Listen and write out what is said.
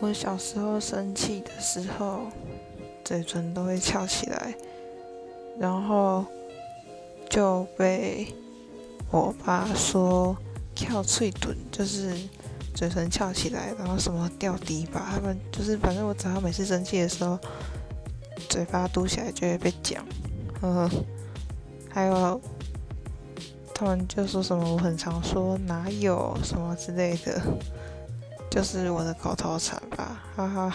我小时候生气的时候，嘴唇都会翘起来，然后就被我爸说翘脆臀，就是嘴唇翘起来，然后什么掉低吧。他们就是反正我只要每次生气的时候，嘴巴嘟起来就会被讲，呵呵。还有他们就说什么我很常说哪有什么之类的。就是我的口头禅吧，哈哈。